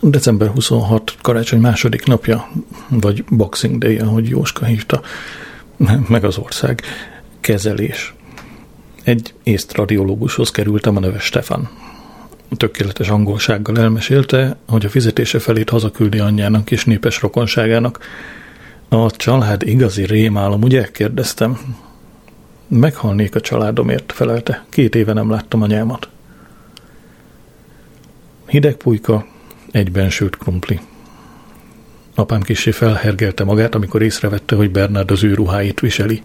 December 26, karácsony második napja, vagy Boxing Day, ahogy Jóska hívta, meg az ország, kezelés. Egy észt radiológushoz kerültem a neve Stefan. Tökéletes angolsággal elmesélte, hogy a fizetése felét hazaküldi anyjának és népes rokonságának. A család igazi rémálom, ugye? kérdeztem. Meghalnék a családomért, felelte. Két éve nem láttam anyámat. Hideg pulyka, egyben sült krumpli. Apám kisé felhergelte magát, amikor észrevette, hogy Bernard az ő ruháit viseli.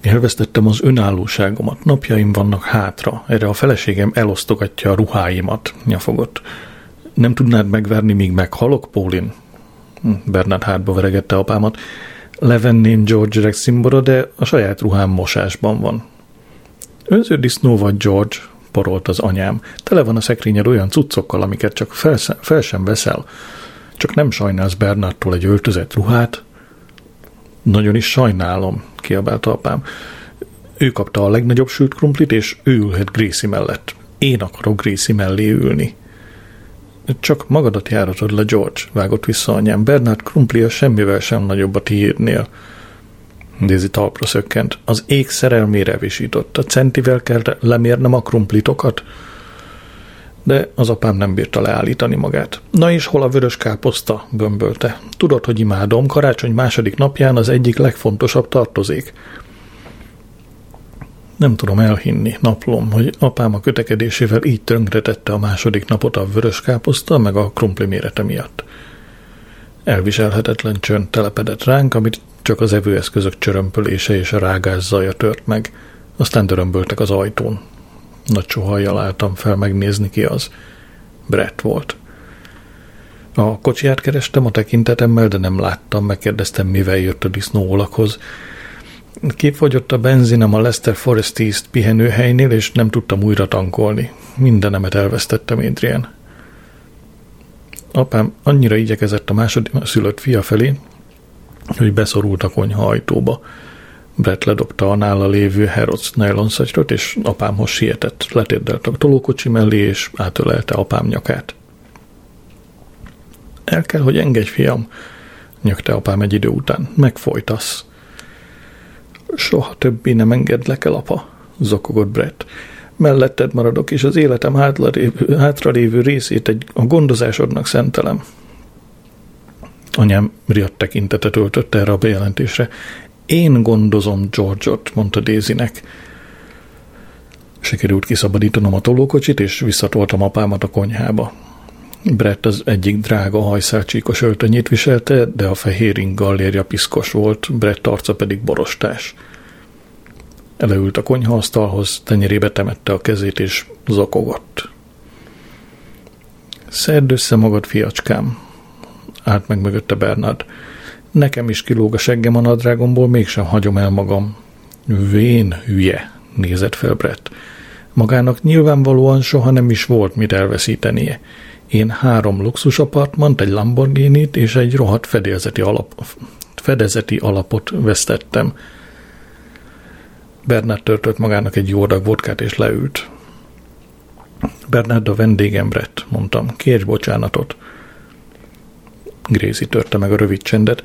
Elvesztettem az önállóságomat, napjaim vannak hátra, erre a feleségem elosztogatja a ruháimat, nyafogott. Nem tudnád megverni, míg meghalok, Pólin? Hm, Bernard hátba veregette apámat. Levenném George Rex szimbora, de a saját ruhám mosásban van. Önző disznó vagy, George, porolt az anyám. Tele van a szekrényed olyan cuccokkal, amiket csak fel, fel sem veszel. Csak nem sajnálsz Bernardtól egy öltözett ruhát? Nagyon is sajnálom, kiabálta apám. Ő kapta a legnagyobb sült krumplit, és ő ülhet Gracie mellett. Én akarok Gracie mellé ülni. Csak magadat járatod le, George, vágott vissza anyám. Bernard krumplia semmivel sem nagyobb a tiédnél. Daisy talpra szökkent. Az ég szerelmére visított. A centivel kell lemérnem a krumplitokat? De az apám nem bírta leállítani magát. Na és hol a vörös káposzta? bömbölte. Tudod, hogy imádom, karácsony második napján az egyik legfontosabb tartozék. Nem tudom elhinni, naplom, hogy apám a kötekedésével így tönkretette a második napot a vörös káposzta, meg a krumpli mérete miatt. Elviselhetetlen csönd telepedett ránk, amit csak az evőeszközök csörömpölése és a rágás zaja tört meg. Aztán dörömböltek az ajtón. Nagy csohajjal álltam fel megnézni ki az. Brett volt. A kocsiját kerestem a tekintetemmel, de nem láttam, megkérdeztem, mivel jött a disznóolakhoz. Kifogyott a benzinem a Lester Forest East pihenőhelynél, és nem tudtam újra tankolni. Mindenemet elvesztettem, Adrian. Apám annyira igyekezett a második szülött fia felé, hogy beszorult a konyha ajtóba. Brett ledobta a nála lévő Herod's nylonszatyrot, és apámhoz sietett. Letérdelt a tolókocsi mellé, és átölelte apám nyakát. El kell, hogy engedj, fiam, nyögte apám egy idő után. Megfojtasz. Soha többé nem engedlek el, apa, zokogott Brett. Melletted maradok, és az életem hátralévő részét egy, a gondozásodnak szentelem. Anyám riadt tekintetet öltött erre a bejelentésre. Én gondozom George-ot, mondta Daisynek. Sikerült kiszabadítanom a tolókocsit, és visszatoltam apámat a konyhába. Brett az egyik drága hajszálcsíkos öltönyét viselte, de a fehér ingallérja piszkos volt, Brett arca pedig borostás. Eleült a konyhaasztalhoz, tenyerébe temette a kezét, és zokogott. Szedd össze magad, fiacskám, állt meg mögötte Bernard. Nekem is kilóg a seggem a nadrágomból, mégsem hagyom el magam. Vén hülye, nézett fel Brett. Magának nyilvánvalóan soha nem is volt mit elveszítenie. Én három luxus apartmant, egy lamborghini és egy rohadt fedélzeti, alap, fedezeti alapot vesztettem. Bernard törtött magának egy jó adag vodkát és leült. Bernard a vendégem Brett, mondtam. Kérj bocsánatot. Grézi törte meg a rövid csendet.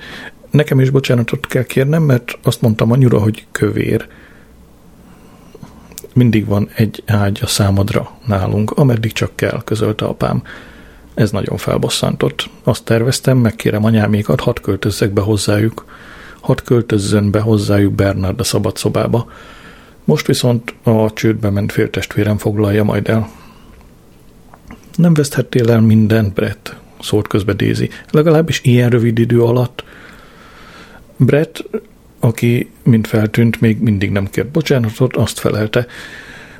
Nekem is bocsánatot kell kérnem, mert azt mondtam anyura, hogy kövér. Mindig van egy ágy a számodra nálunk, ameddig csak kell, közölte apám. Ez nagyon felbosszantott. Azt terveztem, megkérem anyámékat, hadd költözzek be hozzájuk. Hadd költözzön be hozzájuk Bernard a szabad szobába. Most viszont a csődbe ment féltestvérem foglalja majd el. Nem veszthettél el mindent, Brett, szólt közbe Daisy. Legalábbis ilyen rövid idő alatt. Brett, aki mint feltűnt, még mindig nem kért bocsánatot, azt felelte.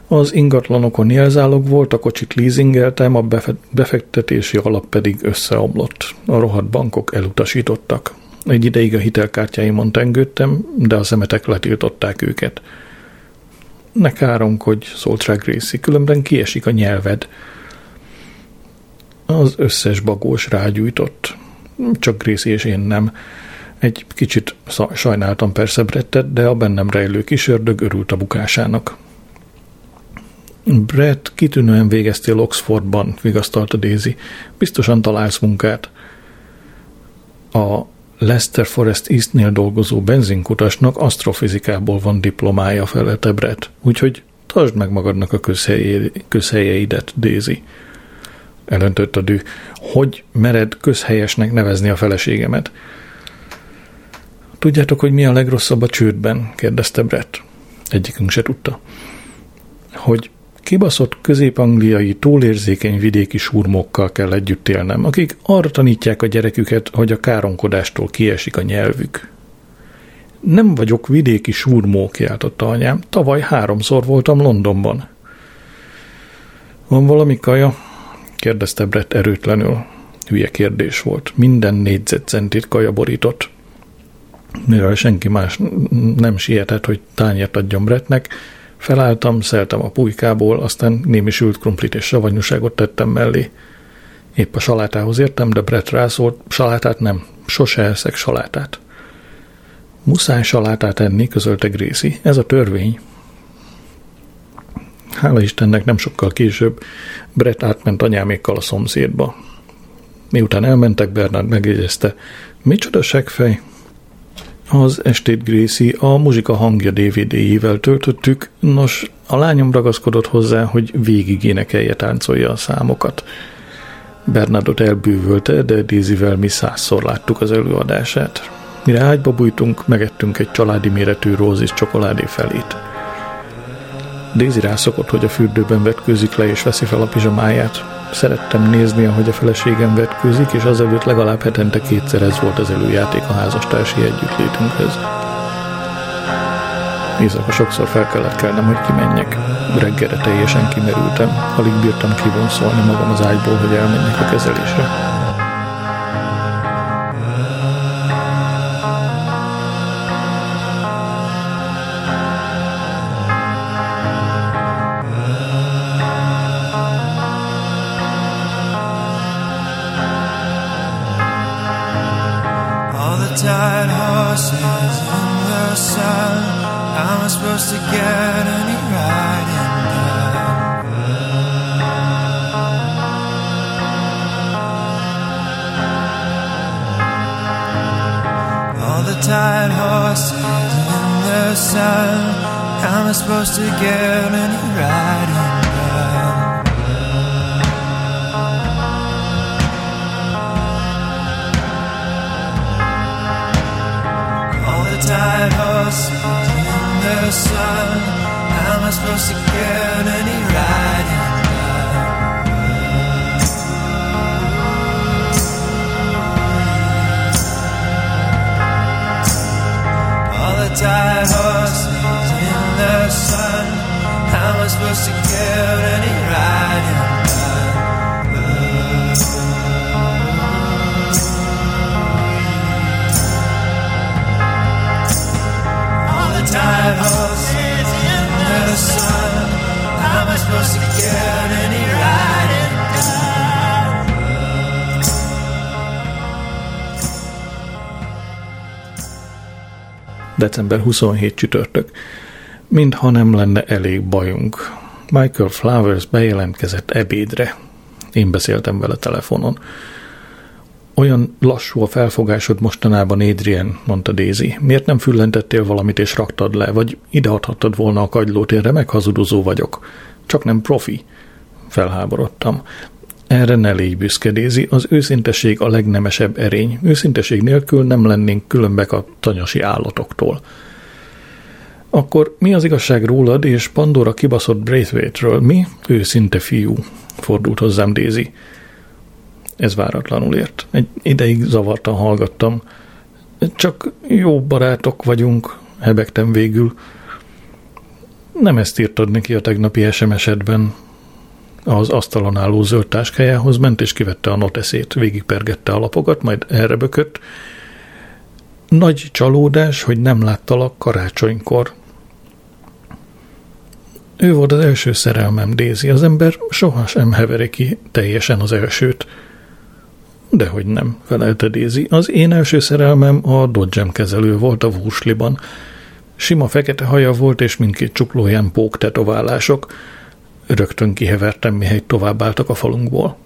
Az ingatlanokon jelzálog volt, a kocsit leasingeltem, a befektetési alap pedig összeomlott. A rohadt bankok elutasítottak. Egy ideig a hitelkártyáimon tengődtem, de a szemetek letiltották őket. Ne káromkodj, szólt rá Gracie, különben kiesik a nyelved. Az összes bagós rágyújtott. Csak Gracie és én nem. Egy kicsit sajnáltam persze Brettet, de a bennem rejlő kis ördög örült a bukásának. Brett, kitűnően végeztél Oxfordban, vigasztalta Daisy. Biztosan találsz munkát. A Leicester Forest Eastnél dolgozó benzinkutasnak asztrofizikából van diplomája, felelte Brett. Úgyhogy tartsd meg magadnak a közhelyeidet, Daisy. Elöntött a dű. Hogy mered közhelyesnek nevezni a feleségemet? Tudjátok, hogy mi a legrosszabb a csődben? kérdezte Brett. Egyikünk se tudta. Hogy kibaszott közép-angliai túlérzékeny vidéki surmókkal kell együtt élnem, akik arra tanítják a gyereküket, hogy a káronkodástól kiesik a nyelvük. Nem vagyok vidéki surmó, kiáltotta anyám. Tavaly háromszor voltam Londonban. Van valami kaja? kérdezte Brett erőtlenül. Hülye kérdés volt. Minden négyzetcentit kaja borított. Mivel senki más nem sietett, hogy tányért adjon Brettnek, felálltam, szeltem a pulykából, aztán némi sült krumplit és savanyúságot tettem mellé. Épp a salátához értem, de Brett rászólt, salátát nem, sose eszek salátát. Muszáj salátát enni, közölte Gréci. Ez a törvény. Hála Istennek nem sokkal később Brett átment anyámékkal a szomszédba. Miután elmentek, Bernard megjegyezte, micsoda segfej. Az estét Gréci a muzsika hangja DVD-jével töltöttük, nos, a lányom ragaszkodott hozzá, hogy végig énekelje táncolja a számokat. Bernardot elbűvölte, de Dézivel mi százszor láttuk az előadását. Mire ágyba bújtunk, megettünk egy családi méretű rózis csokoládé felét. Daisy rászokott, hogy a fürdőben vetkőzik le és veszi fel a pizsamáját. Szerettem nézni, ahogy a feleségem vetkőzik, és azelőtt legalább hetente kétszer ez volt az előjáték a házastársi együttlétünkhöz. Éjszaka sokszor fel kellett kelnem, hogy kimenjek. Reggelre teljesen kimerültem, alig bírtam kivonszolni magam az ágyból, hogy elmenjek a kezelésre. supposed to get any riding done? All the tired horses in the sun. How am I supposed to get any riding done? All the tired horses person am I supposed to get any riding? All the tired horses in the sun. How am I supposed to get any riding? December 27 csütörtök. Mintha nem lenne elég bajunk. Michael Flowers bejelentkezett ebédre. Én beszéltem vele telefonon. Olyan lassú a felfogásod mostanában, Adrian, mondta Daisy. Miért nem füllentettél valamit és raktad le, vagy ideadhattad volna a kagylót, én remek hazudozó vagyok. Csak nem profi. Felháborodtam. Erre ne légy büszke, Daisy. Az őszinteség a legnemesebb erény. Őszinteség nélkül nem lennénk különbek a tanyasi állatoktól. Akkor mi az igazság rólad és Pandora kibaszott Braithwaite-ről? Mi? Őszinte fiú, fordult hozzám Daisy. Ez váratlanul ért. Egy ideig zavartan hallgattam. Csak jó barátok vagyunk, hebegtem végül. Nem ezt írtad neki a tegnapi SMS-edben, az asztalon álló zöld táskájához ment, és kivette a noteszét, végigpergette a lapokat, majd erre bökött. Nagy csalódás, hogy nem láttalak karácsonykor. Ő volt az első szerelmem, Dézi. Az ember sohasem heveri ki teljesen az elsőt. Dehogy nem, felelte Dézi. Az én első szerelmem a Dodgem kezelő volt a Wursliban. Sima fekete haja volt, és mindkét csuklóján pók tetoválások. Rögtön kihevertem, mihelyt továbbáltak a falunkból.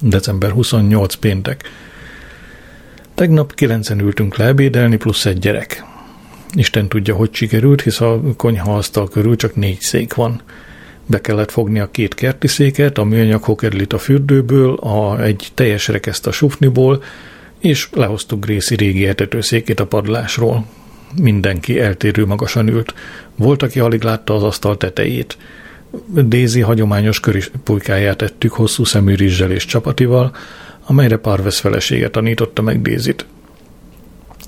December 28 péntek. Tegnap kilencen ültünk le plusz egy gyerek. Isten tudja, hogy sikerült, hisz a konyhaasztal körül csak négy szék van. Be kellett fogni a két kerti széket, a műanyag hokedlit a fürdőből, a, egy teljes rekeszt a sufniból, és lehoztuk Gréci régi etetőszékét a padlásról. Mindenki eltérő magasan ült. Volt, aki alig látta az asztal tetejét. Dézi hagyományos köripulykáját ettük hosszú szemű rizssel és csapatival, amelyre Parvesz felesége tanította meg Dézit.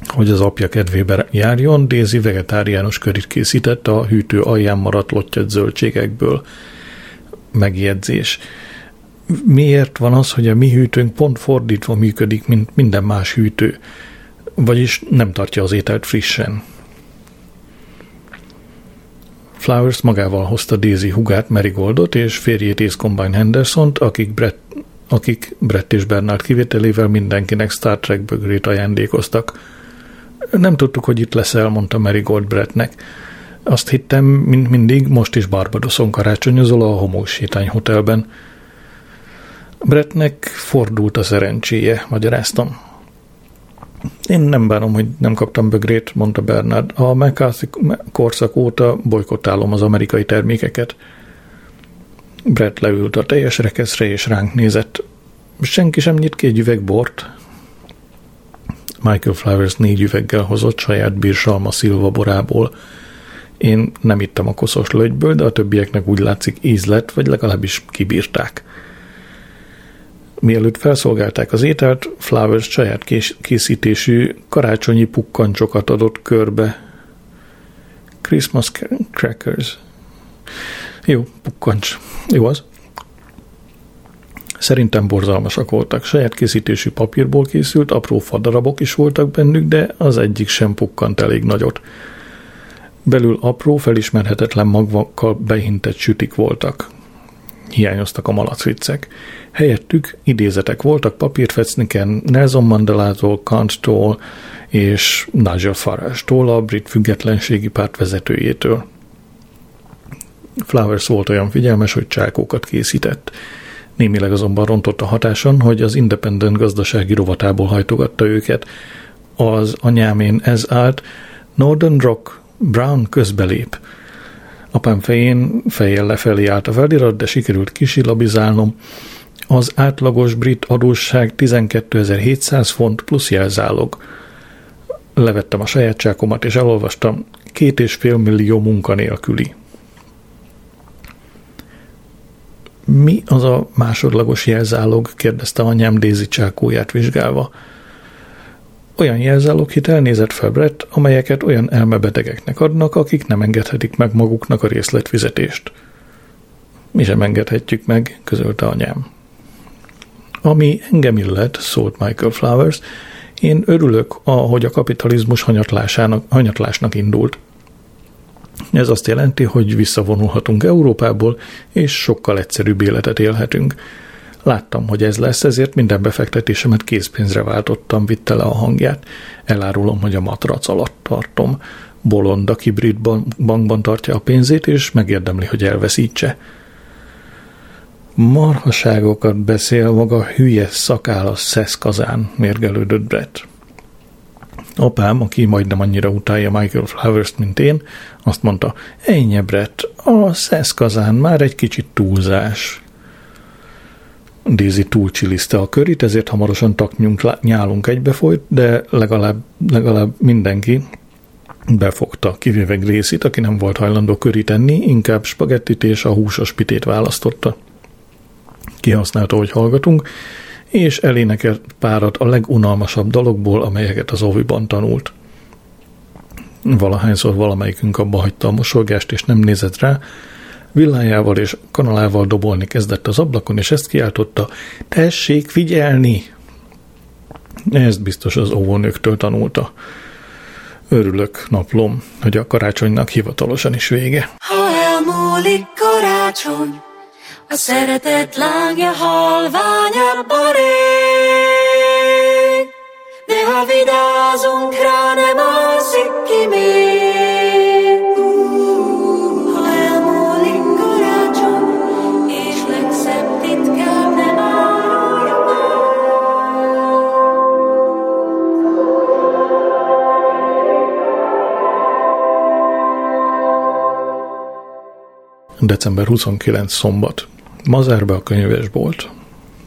Hogy az apja kedvébe járjon, Dézi vegetáriánus körit készített a hűtő alján maradt lottyat zöldségekből. Megjegyzés. Miért van az, hogy a mi hűtőnk pont fordítva működik, mint minden más hűtő? Vagyis nem tartja az ételt frissen. Flowers magával hozta Daisy hugát Marigoldot és férjét Ace Combine Henderson-t, akik Brett, akik Brett és Bernard kivételével mindenkinek Star Trek bögrét ajándékoztak. Nem tudtuk, hogy itt leszel, mondta Marigold Brettnek. Azt hittem, mint mindig, most is Barbadoson karácsonyozol a Homós hotelben. Brettnek fordult a szerencséje, magyaráztam. Én nem bánom, hogy nem kaptam bögrét, mondta Bernard. A McCarthy korszak óta bolykottálom az amerikai termékeket. Brett leült a teljes rekeszre és ránk nézett. Senki sem nyit ki egy üveg bort. Michael Flowers négy üveggel hozott saját bírsalma szilva borából. Én nem ittam a koszos lögyből, de a többieknek úgy látszik íz lett, vagy legalábbis kibírták. Mielőtt felszolgálták az ételt, Flowers saját készítésű karácsonyi pukkancsokat adott körbe. Christmas crackers. Jó, pukkancs. Jó az. Szerintem borzalmasak voltak. Saját készítésű papírból készült, apró fadarabok is voltak bennük, de az egyik sem pukkant elég nagyot. Belül apró, felismerhetetlen magvakkal behintett sütik voltak. Hiányoztak a malacviccek. Helyettük idézetek voltak papírfecniken Nelson Mandelától, Kanttól és Nigel Farage-tól, a brit függetlenségi párt vezetőjétől. Flowers volt olyan figyelmes, hogy csákókat készített. Némileg azonban rontott a hatáson, hogy az Independent gazdasági rovatából hajtogatta őket. Az anyámén ez állt, Northern Rock, Brown közbelép. Apám fején fejjel lefelé állt a felirat, de sikerült kisilabizálnom. Az átlagos brit adósság 12.700 font plusz jelzálog. Levettem a sajátságomat, és elolvastam két és fél millió munkanélküli. Mi az a másodlagos jelzálog? kérdezte anyám Dézi csákóját vizsgálva. Olyan jelzálog elnézett fel Brett, amelyeket olyan elmebetegeknek adnak, akik nem engedhetik meg maguknak a részletfizetést. Mi sem engedhetjük meg, közölte anyám. Ami engem illet, szólt Michael Flowers, én örülök, ahogy a kapitalizmus hanyatlásának, hanyatlásnak indult. Ez azt jelenti, hogy visszavonulhatunk Európából, és sokkal egyszerűbb életet élhetünk. Láttam, hogy ez lesz, ezért minden befektetésemet készpénzre váltottam, vitte le a hangját. Elárulom, hogy a matrac alatt tartom. Bolond, aki brit bankban tartja a pénzét, és megérdemli, hogy elveszítse. Marhaságokat beszél maga hülye szakál a szeszkazán, mérgelődött Brett. Apám, aki majdnem annyira utálja Michael Flowers-t, mint én, azt mondta, ennyi Brett, a szeszkazán már egy kicsit túlzás. Daisy túlcsiliszte a körit, ezért hamarosan taknyunk, nyálunk egybefolyt, de legalább, legalább mindenki befogta, kivéve Grészit, aki nem volt hajlandó körit enni, inkább spagettit és a húsos pitét választotta. Kihasználta, hogy hallgatunk, és elénekelt párat a legunalmasabb dologból, amelyeket az oviban tanult. Valahányszor valamelyikünk abba hagyta a mosolgást, és nem nézett rá, villájával és kanalával dobolni kezdett az ablakon, és ezt kiáltotta, tessék figyelni! Ezt biztos az óvónőktől tanulta. Örülök, naplom, hogy a karácsonynak hivatalosan is vége. Ha elmúlik karácsony, a szeretet lángja halványan borég, de ha vidázunk rá, nem alszik ki még. Ha elmúlik karácsom, és legszebb titkám nem árul December 29 szombat. Mazárba a könyvesbolt.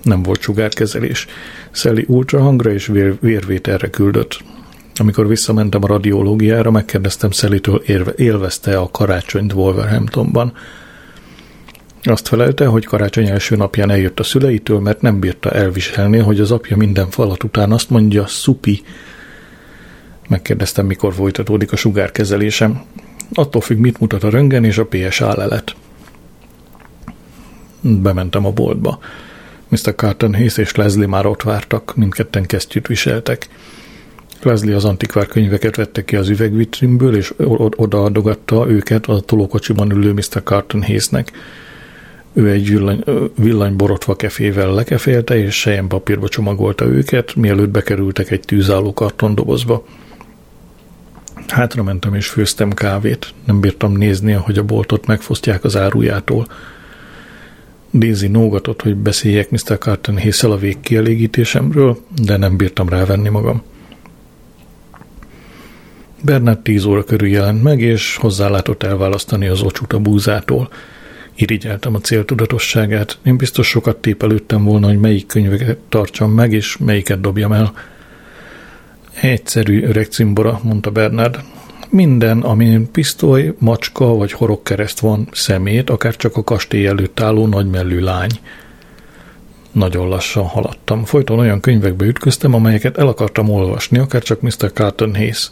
Nem volt sugárkezelés. Szeli ultrahangra és vér, vérvételre küldött. Amikor visszamentem a radiológiára, megkérdeztem Szelitől, élvezte a karácsonyt Wolverhamptonban. Azt felelte, hogy karácsony első napján eljött a szüleitől, mert nem bírta elviselni, hogy az apja minden falat után azt mondja, szupi. Megkérdeztem, mikor folytatódik a sugárkezelésem. Attól függ, mit mutat a röngen és a PSA lelet. Bementem a boltba. Mr. Carton Hayes és Leslie már ott vártak, mindketten kesztyűt viseltek. Leslie az antikvár könyveket vette ki az üvegvitrínből, és odaadogatta őket a tolókocsiban ülő Mr. Carton Hayesnek. Ő egy villany, villanyborotva kefével lekefélte, és sejen papírba csomagolta őket, mielőtt bekerültek egy tűzálló kartondobozba. Hátra és főztem kávét. Nem bírtam nézni, ahogy a boltot megfosztják az árujától. Daisy nógatott, hogy beszéljek Mr. Carton hészel a végkielégítésemről, de nem bírtam rávenni magam. Bernard tíz óra körül jelent meg, és hozzálátott elválasztani az ocsút a búzától. Irigyeltem a céltudatosságát. Én biztos sokat tépelődtem volna, hogy melyik könyveket tartsam meg, és melyiket dobjam el. Egyszerű öreg cimbora, mondta Bernard. Minden, amin pisztoly, macska vagy horogkereszt van, szemét, akár csak a kastély előtt álló nagymellű lány. Nagyon lassan haladtam. Folyton olyan könyvekbe ütköztem, amelyeket el akartam olvasni, akár csak Mr. Carton Hayes.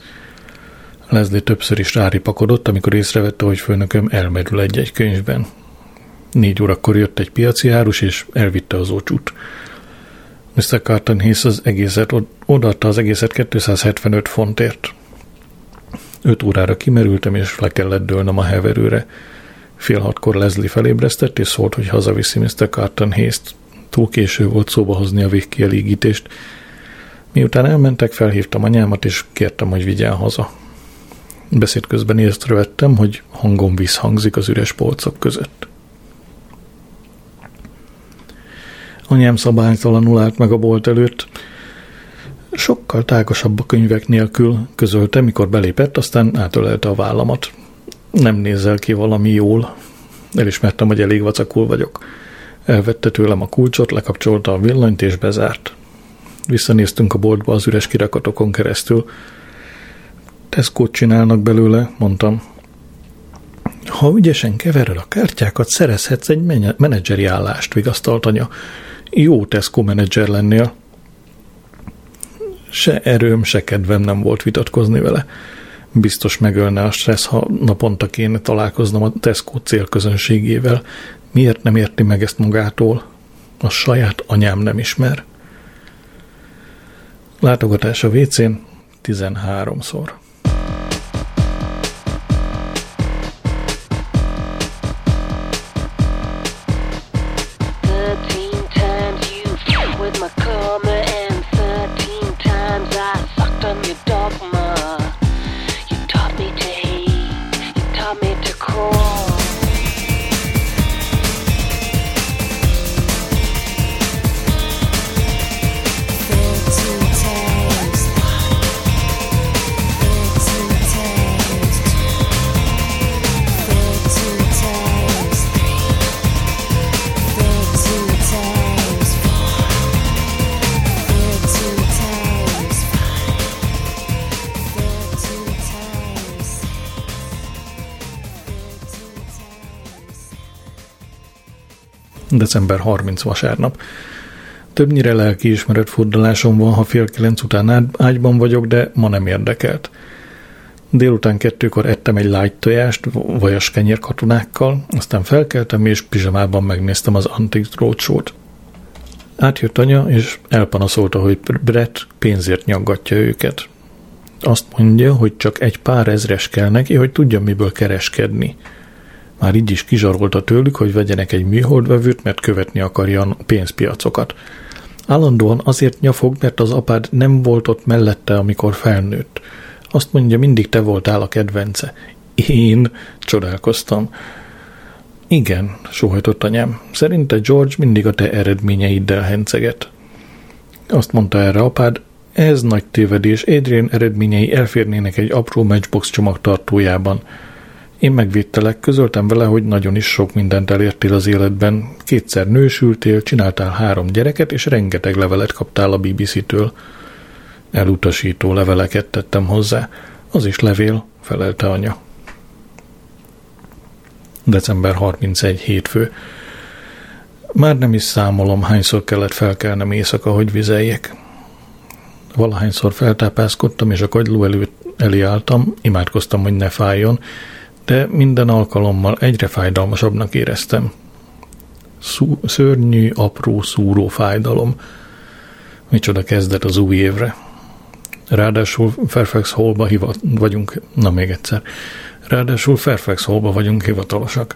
Leslie többször is ráripakodott, amikor észrevette, hogy főnököm elmerül egy-egy könyvben. Négy órakor jött egy piaci árus, és elvitte az ócsút. Mr. Carton Hayes az egészet, odaadta az egészet 275 fontért. Öt órára kimerültem, és le kellett dőlnöm a heverőre. Fél hatkor Leslie felébresztett, és szólt, hogy hazaviszi Mr. Carton Hayes-t. Túl késő volt szóba hozni a végkielégítést. Miután elmentek, felhívtam anyámat, és kértem, hogy vigyen haza. Beszéd közben észrevettem, hogy hangom visszhangzik az üres polcok között. Anyám szabálytalanul állt meg a bolt előtt, sokkal tágasabb a könyvek nélkül, közölte, mikor belépett, aztán átölelte a vállamat. Nem nézel ki valami jól. Elismertem, hogy elég vacakul vagyok. Elvette tőlem a kulcsot, lekapcsolta a villanyt és bezárt. Visszanéztünk a boltba az üres kirakatokon keresztül. Tesco csinálnak belőle, mondtam. Ha ügyesen keverel a kártyákat, szerezhetsz egy menedzseri állást, vigasztalt anya. Jó Tesco menedzser lennél se erőm, se kedvem nem volt vitatkozni vele. Biztos megölne a stressz, ha naponta kéne találkoznom a Tesco célközönségével. Miért nem érti meg ezt magától? A saját anyám nem ismer. Látogatás a WC-n 13-szor. December 30 vasárnap. Többnyire lelkiismeret furdalásom van, ha fél kilenc után ágyban vagyok, de ma nem érdekelt. Délután kettőkor ettem egy light tojást, vajas kenyér katonákkal, aztán felkeltem és pizsamában megnéztem az Antique Roadshow-t. Átjött anya, és elpanaszolta, hogy Brett pénzért nyaggatja őket. Azt mondja, hogy csak egy pár ezres kell neki, hogy tudja miből kereskedni – már így is kizsarolta tőlük, hogy vegyenek egy műholdvevőt, mert követni akarja a pénzpiacokat. Állandóan azért nyafog, mert az apád nem volt ott mellette, amikor felnőtt. Azt mondja, mindig te voltál a kedvence. Én csodálkoztam. Igen, sóhajtott anyám. Szerinte George mindig a te eredményeiddel henceget. Azt mondta erre apád, ez nagy tévedés, Adrian eredményei elférnének egy apró matchbox csomag tartójában. Én megvédtelek, közöltem vele, hogy nagyon is sok mindent elértél az életben. Kétszer nősültél, csináltál három gyereket, és rengeteg levelet kaptál a BBC-től. Elutasító leveleket tettem hozzá. Az is levél, felelte anya. December 31 hétfő. Már nem is számolom, hányszor kellett felkelnem éjszaka, hogy vizeljek. Valahányszor feltápászkodtam, és a kagyló előtt elé imádkoztam, hogy ne fájjon, de minden alkalommal egyre fájdalmasabbnak éreztem. Szú, szörnyű, apró, szúró fájdalom. Micsoda kezdet az új évre. Ráadásul Fairfax Hallba hivat, vagyunk, na még egyszer, ráadásul Fairfax Hallba vagyunk hivatalosak.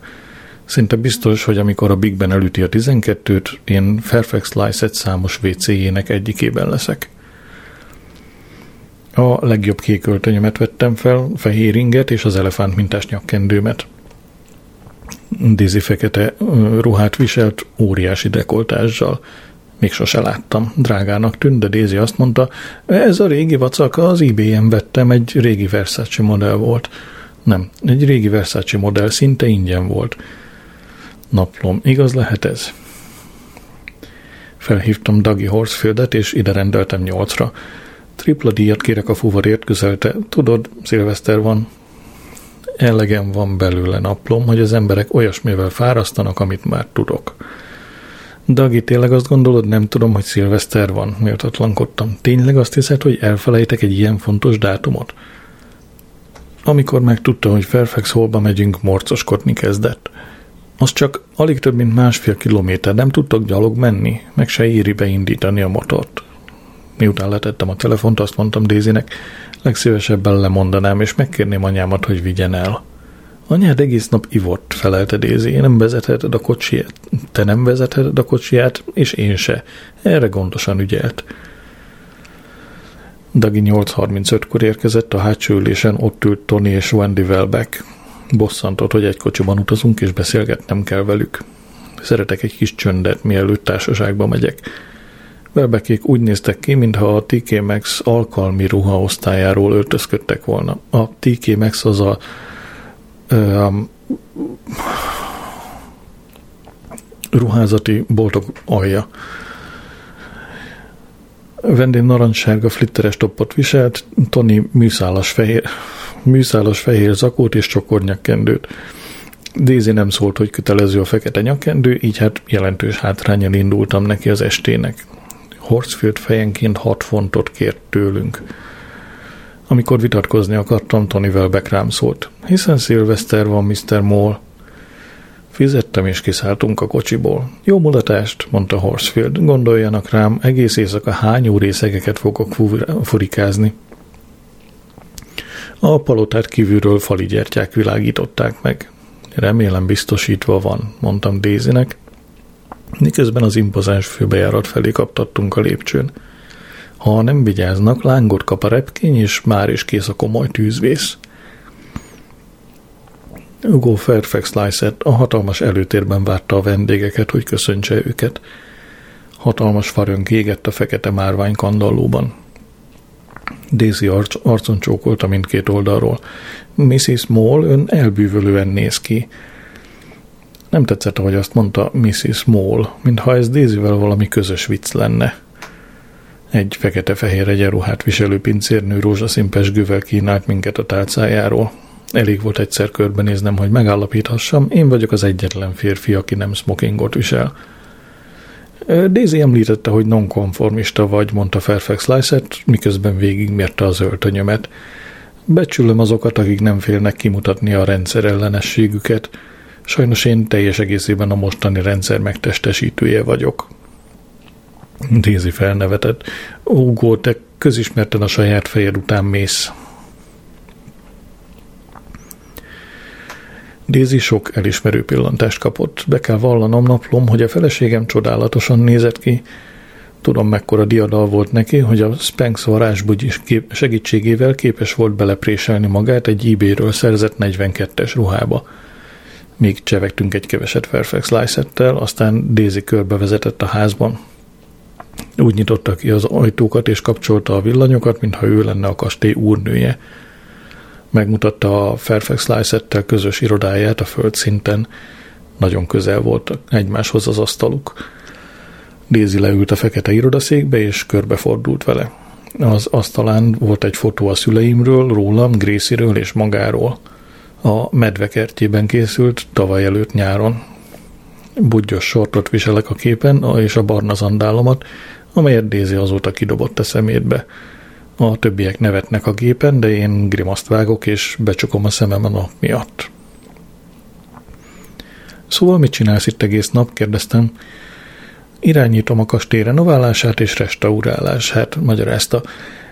Szinte biztos, hogy amikor a Big Ben elüti a 12-t, én Fairfax Lycett számos WC-jének egyikében leszek. A legjobb kék öltönyömet vettem fel, fehér inget és az elefánt mintás nyakkendőmet. Dézi fekete ruhát viselt, óriási dekoltással. Még sose láttam. Drágának tűnt, de Dézi azt mondta, ez a régi vacaka, az eBay-en vettem, egy régi Versace modell volt. Nem, egy régi Versace modell szinte ingyen volt. Naplom, igaz lehet ez? Felhívtam Dagi Horsfieldet, és ide rendeltem nyolcra. Tripla díjat kérek a fuvarért, közelte. Tudod, szilveszter van. Elegem van belőle naplom, hogy az emberek olyasmivel fárasztanak, amit már tudok. Dagi, tényleg azt gondolod, nem tudom, hogy szilveszter van? Méltatlankodtam. Tényleg azt hiszed, hogy elfelejtek egy ilyen fontos dátumot? Amikor megtudta, hogy Fairfax Hallba megyünk, morcoskodni kezdett. Az csak alig több mint másfél kilométer, nem tudtok gyalog menni, meg se éri beindítani a motort. Miután letettem a telefont, azt mondtam Dézinek, legszívesebben lemondanám, és megkérném anyámat, hogy vigyen el. Anyád egész nap ivott, felelte Dézi. Én nem vezetheted a kocsiját, te nem vezetheted a kocsiját, és én se. Erre gondosan ügyelt. Dagi 8.35-kor érkezett, a hátsó ülésen ott ült Tony és Wendy Welbeck. Bosszantott, hogy egy kocsiban utazunk, és beszélgetnem kell velük. Szeretek egy kis csöndet, mielőtt társaságba megyek. Belbekék úgy néztek ki, mintha a TK Max alkalmi ruhaosztályáról öltözködtek volna. A TK Max az a um, ruházati boltok alja. Vendén narancssárga flitteres toppot viselt, Tony műszálas fehér, műszálas fehér zakót és csokornyakkendőt. Daisy nem szólt, hogy kötelező a fekete nyakkendő, így hát jelentős hátrányjal indultam neki az estének. Horsfield fejenként 6 fontot kért tőlünk. Amikor vitatkozni akartam, Tony Welbeck rám szólt. Hiszen szilveszter van, Mr. Moll. Fizettem és kiszálltunk a kocsiból. Jó mulatást, mondta Horsfield. Gondoljanak rám, egész éjszaka hány részegeket fogok furikázni. A palotát kívülről fali gyertyák világították meg. Remélem biztosítva van, mondtam Dézinek, miközben az impozáns főbejárat felé kaptattunk a lépcsőn. Ha nem vigyáznak, lángot kap a repkény, és már is kész a komoly tűzvész. Hugo Fairfax Lysett a hatalmas előtérben várta a vendégeket, hogy köszöntse őket. Hatalmas farönk égett a fekete márvány kandallóban. Daisy arc, arcon csókolta mindkét oldalról. Mrs. Moll ön elbűvölően néz ki. Nem tetszett, ahogy azt mondta Mrs. Moll, mintha ez Daisyvel valami közös vicc lenne. Egy fekete-fehér egyenruhát viselő pincérnő rózsaszín pesgővel kínált minket a tálcájáról. Elég volt egyszer körbenéznem, hogy megállapíthassam, én vagyok az egyetlen férfi, aki nem smokingot visel. Daisy említette, hogy nonkonformista vagy, mondta Fairfax Lysett, miközben végigmérte az öltönyömet. Becsülöm azokat, akik nem félnek kimutatni a rendszer ellenességüket. Sajnos én teljes egészében a mostani rendszer megtestesítője vagyok. Daisy felnevetett. Hugo, te közismerten a saját fejed után mész. Daisy sok elismerő pillantást kapott. Be kell vallanom naplom, hogy a feleségem csodálatosan nézett ki. Tudom, mekkora diadal volt neki, hogy a Spanx varázsbugyis kép- segítségével képes volt belepréselni magát egy eBay-ről szerzett 42-es ruhába. Még csevegtünk egy keveset Fairfax Lysettel, aztán Daisy körbevezetett a házban. Úgy nyitotta ki az ajtókat és kapcsolta a villanyokat, mintha ő lenne a kastély úrnője. Megmutatta a Fairfax Lysettel közös irodáját a földszinten. Nagyon közel volt egymáshoz az asztaluk. Daisy leült a fekete irodaszékbe, és körbefordult vele. Az asztalán volt egy fotó a szüleimről, rólam, Gréciről és magáról. A medvekertjében készült tavaly előtt nyáron. Budgyos sortot viselek a képen, és a barna zandálomat, amelyet Daisy azóta kidobott a szemétbe. A többiek nevetnek a gépen, de én grimaszt vágok, és becsukom a szemem a nap miatt. Szóval mit csinálsz itt egész nap? kérdeztem. Irányítom a kastély renoválását és restaurálását, magyarázta.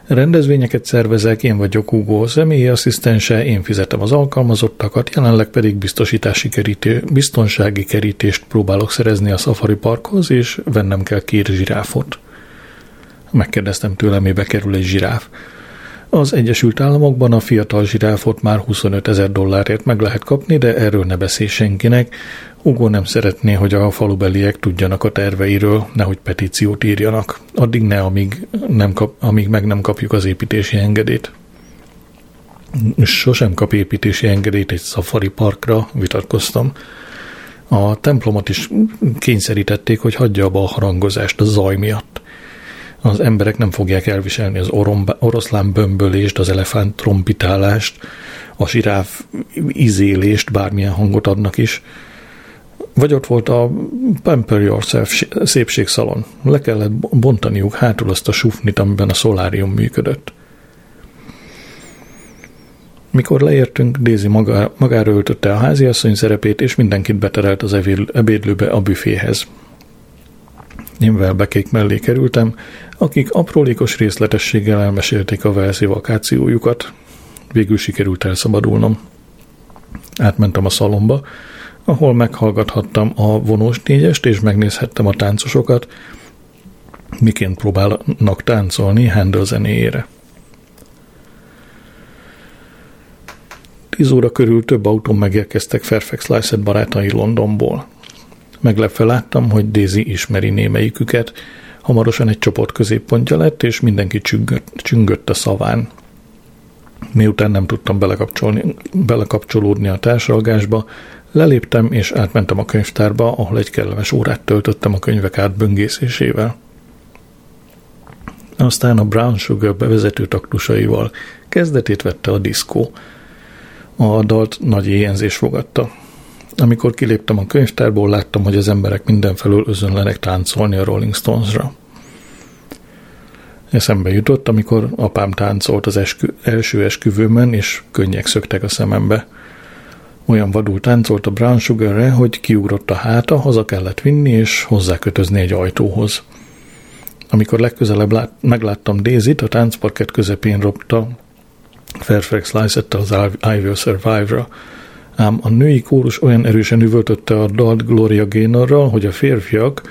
Rendezvényeket szervezek, én vagyok Hugo személyi asszisztense, én fizetem az alkalmazottakat, jelenleg pedig biztosítási kerítő, biztonsági kerítést próbálok szerezni a Safari Parkhoz, és vennem kell két zsiráfot. Megkérdeztem tőle, mibe kerül egy zsiráf. Az Egyesült Államokban a fiatal zsiráfot már 25 ezer dollárért meg lehet kapni, de erről ne beszélj senkinek. Hugo nem szeretné, hogy a falubeliek tudjanak a terveiről, nehogy petíciót írjanak. Addig ne, amíg, nem kap, amíg meg nem kapjuk az építési engedélyt. Sosem kap építési engedélyt egy safari parkra, vitatkoztam. A templomot is kényszerítették, hogy hagyja abba a harangozást a zaj miatt az emberek nem fogják elviselni az oroszlán bömbölést, az elefánt trombitálást, a siráf izélést, bármilyen hangot adnak is. Vagy ott volt a Pamper Yourself szépségszalon. Le kellett bontaniuk hátul azt a sufnit, amiben a szolárium működött. Mikor leértünk, Daisy maga, magára öltötte a háziasszony szerepét, és mindenkit beterelt az ebédlőbe a büféhez. Én velbekék mellé kerültem, akik aprólékos részletességgel elmesélték a Velszi vakációjukat. Végül sikerült elszabadulnom. Átmentem a szalomba, ahol meghallgathattam a vonós négyest, és megnézhettem a táncosokat, miként próbálnak táncolni Handel zenéjére. Tíz óra körül több autón megérkeztek Fairfax Lycett barátai Londonból. Meglepve láttam, hogy Daisy ismeri némelyiküket, hamarosan egy csoport középpontja lett, és mindenki csüngött, csüngött a szaván. Miután nem tudtam belekapcsolni, belekapcsolódni a társalgásba, leléptem és átmentem a könyvtárba, ahol egy kellemes órát töltöttem a könyvek átböngészésével. Aztán a Brown Sugar bevezető taktusaival kezdetét vette a diszkó. A dalt nagy éjenzés fogadta. Amikor kiléptem a könyvtárból, láttam, hogy az emberek mindenfelől özönlenek táncolni a Rolling Stones-ra. Eszembe jutott, amikor apám táncolt az eskü- első esküvőmen, és könnyek szöktek a szemembe. Olyan vadul táncolt a Brown Sugarre, hogy kiugrott a háta, haza kellett vinni, és hozzákötözni egy ajtóhoz. Amikor legközelebb lát- megláttam Daisy-t, a táncparkett közepén ropta Fairfax lycett az I Will Survive-ra, ám a női kórus olyan erősen üvöltötte a dalt Gloria Gaynorral, hogy a férfiak,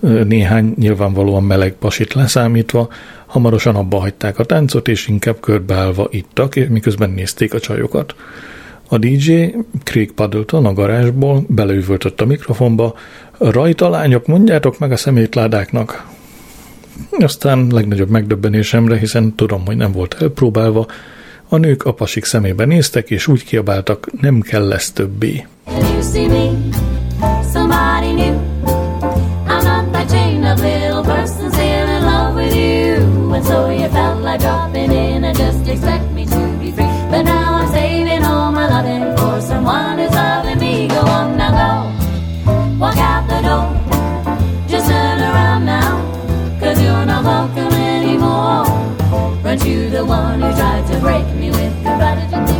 néhány nyilvánvalóan meleg pasit leszámítva, hamarosan abba hagyták a táncot, és inkább körbeállva ittak, miközben nézték a csajokat. A DJ Craig Puddleton a garázsból beleüvöltött a mikrofonba, rajta lányok, mondjátok meg a szemétládáknak. Aztán legnagyobb megdöbbenésemre, hiszen tudom, hogy nem volt elpróbálva, a nők a pasik szemébe néztek, és úgy kiabáltak, nem kell lesz többé. so you felt like dropping in and just expect me You tried to break me with the prodigy.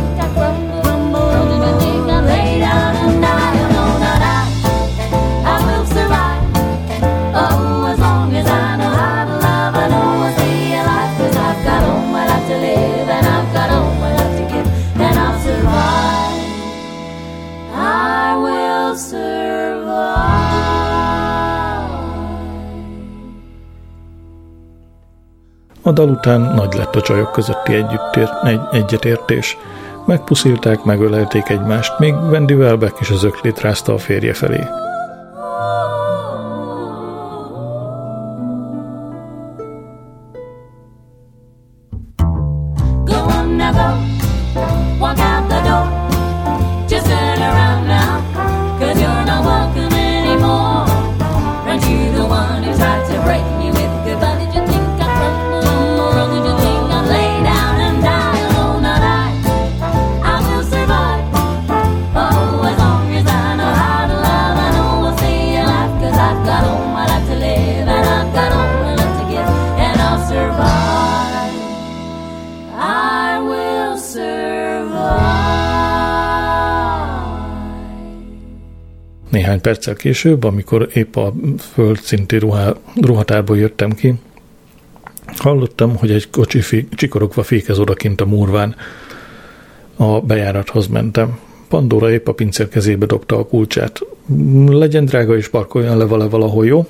A dal után nagy lett a csajok közötti együttér, egy, egyetértés. Megpuszilták, megölelték egymást, még Wendy Welbeck is az öklét rázta a férje felé. Perccel később, amikor épp a földszinti ruhá, ruhatárból jöttem ki, hallottam, hogy egy kocsi fé, csikorogva fékez odakint a murván. A bejárathoz mentem. Pandora épp a pincér kezébe dobta a kulcsát. Legyen drága és parkoljon le vele valahol, jó?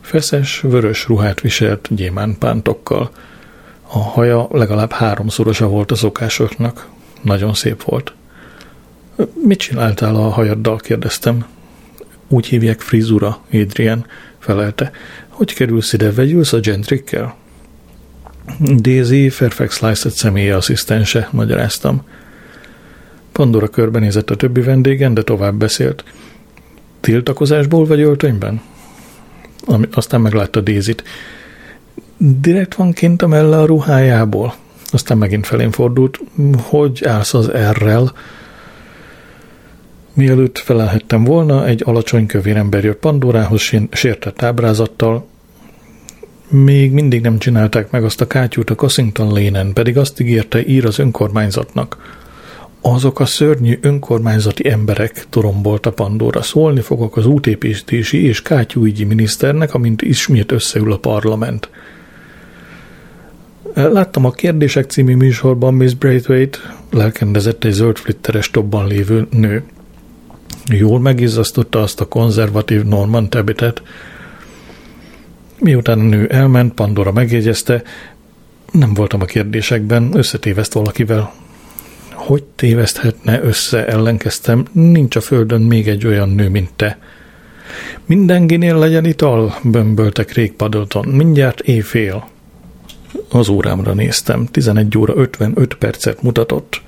Feszes, vörös ruhát viselt gyémánpántokkal. A haja legalább háromszorosa volt a szokásoknak. Nagyon szép volt. Mit csináltál a hajaddal? kérdeztem. Úgy hívják frizura, Adrian, felelte. Hogy kerülsz ide, vegyülsz a gentrikkel? Daisy Fairfax Lysett személyi asszisztense, magyaráztam. Pandora körbenézett a többi vendégen, de tovább beszélt. Tiltakozásból vagy öltönyben? Ami, aztán meglátta Dézit. Direkt van kint a melle a ruhájából. Aztán megint felén fordult. Hogy állsz az errel? Mielőtt felelhettem volna, egy alacsony kövér ember jött Pandorához sértett ábrázattal. Még mindig nem csinálták meg azt a kátyút a Cossington lénen, pedig azt ígérte ír az önkormányzatnak. Azok a szörnyű önkormányzati emberek, torombolt a Pandora. Szólni fogok az útépítési és kátyúügyi miniszternek, amint ismét összeül a parlament. Láttam a Kérdések című műsorban Miss Braithwaite, lelkendezett egy zöld flitteres tobban lévő nő. Jól megizzasztotta azt a konzervatív Norman Tabbitet. Miután a nő elment, Pandora megjegyezte, nem voltam a kérdésekben, összetéveszt valakivel. Hogy téveszthetne össze, ellenkeztem, nincs a földön még egy olyan nő, mint te. Mindenkinél legyen ital, bömbölte Craig Paddleton, mindjárt éjfél. Az órámra néztem, 11 óra 55 percet mutatott.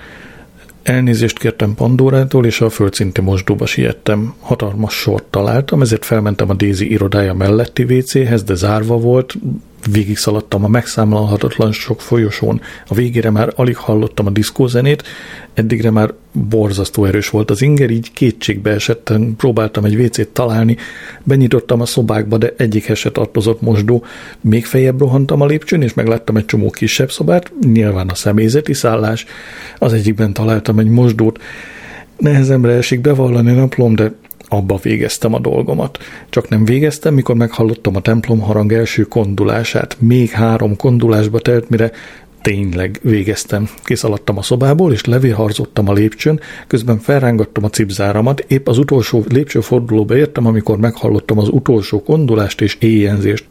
Elnézést kértem Pandorától, és a földszinti mosdóba siettem. Hatalmas sort találtam, ezért felmentem a Daisy irodája melletti WC-hez, de zárva volt, végig szaladtam a megszámolhatatlan sok folyosón. A végére már alig hallottam a diszkózenét, eddigre már borzasztó erős volt az inger, így kétségbe esettem, próbáltam egy vécét találni, benyitottam a szobákba, de egyik se tartozott mosdó. Még feljebb rohantam a lépcsőn, és megláttam egy csomó kisebb szobát, nyilván a személyzeti szállás. Az egyikben találtam egy mosdót. Nehezemre esik bevallani naplom, de abba végeztem a dolgomat. Csak nem végeztem, mikor meghallottam a templom harang első kondulását. Még három kondulásba telt, mire tényleg végeztem. Kiszaladtam a szobából, és levérharzottam a lépcsőn, közben felrángattam a cipzáramat, épp az utolsó lépcsőfordulóba értem, amikor meghallottam az utolsó kondulást és éjjenzést.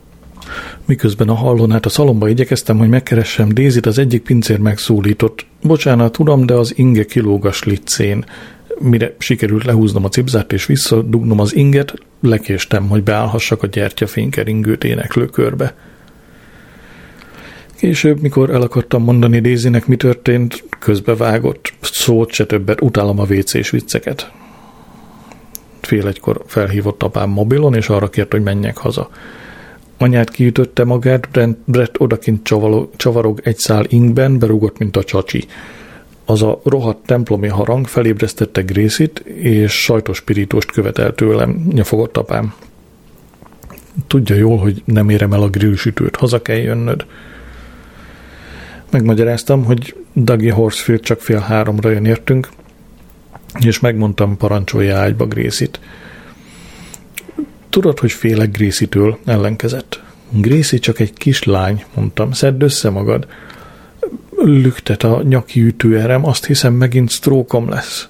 Miközben a hallón át a szalomba igyekeztem, hogy megkeressem Dézit, az egyik pincér megszólított. Bocsánat, uram, de az inge kilóg a slicén mire sikerült lehúznom a cipzárt és visszadugnom az inget, lekéstem, hogy beállhassak a gyertyafénykeringőt éneklő körbe. Később, mikor el akartam mondani Dézinek, mi történt, közbevágott, szót se többet, utálom a WC-s vicceket. Fél egykor felhívott apám mobilon, és arra kért, hogy menjek haza. Anyát kiütötte magát, Brett odakint csavarog egy szál ingben, berúgott, mint a csacsi az a rohadt templomi harang felébresztette Grészit, és sajtos pirítóst követel tőlem, nyafogott apám. Tudja jól, hogy nem érem el a grillsütőt, haza kell jönnöd. Megmagyaráztam, hogy Dagi Horsfield csak fél háromra jön értünk, és megmondtam, parancsolja ágyba Grészit. Tudod, hogy félek Grészitől, ellenkezett. Grészi csak egy kislány, mondtam, szedd össze magad lüktet a nyaki ütőerem, azt hiszem megint sztrókom lesz.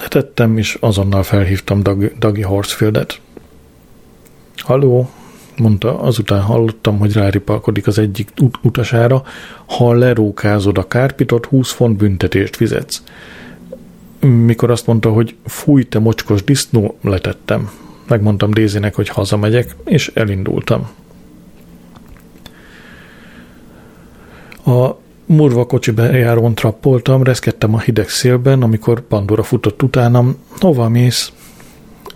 Letettem, és azonnal felhívtam Dag- Dagi Horsfieldet. Haló, mondta, azután hallottam, hogy ráripalkodik az egyik ut- utasára, ha lerókázod a kárpitot, 20 font büntetést fizetsz. Mikor azt mondta, hogy fúj, te mocskos disznó, letettem. Megmondtam Dézinek, hogy hazamegyek, és elindultam. A murva kocsi bejárón trappoltam, reszkedtem a hideg szélben, amikor Pandora futott utánam. Hova mész?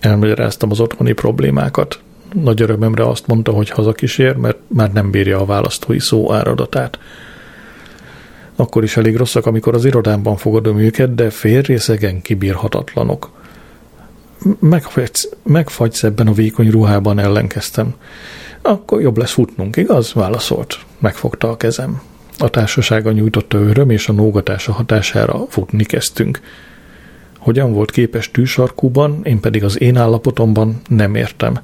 Elmagyaráztam az otthoni problémákat. Nagy örömömre azt mondta, hogy hazakísér, mert már nem bírja a választói szó áradatát. Akkor is elég rosszak, amikor az irodámban fogadom őket, de félrészegen kibírhatatlanok. Megfagysz, megfagysz ebben a vékony ruhában, ellenkeztem. Akkor jobb lesz futnunk, igaz? Válaszolt. Megfogta a kezem. A társasága nyújtotta öröm és a nógatása hatására futni kezdtünk. Hogyan volt képes tűsarkúban, én pedig az én állapotomban nem értem.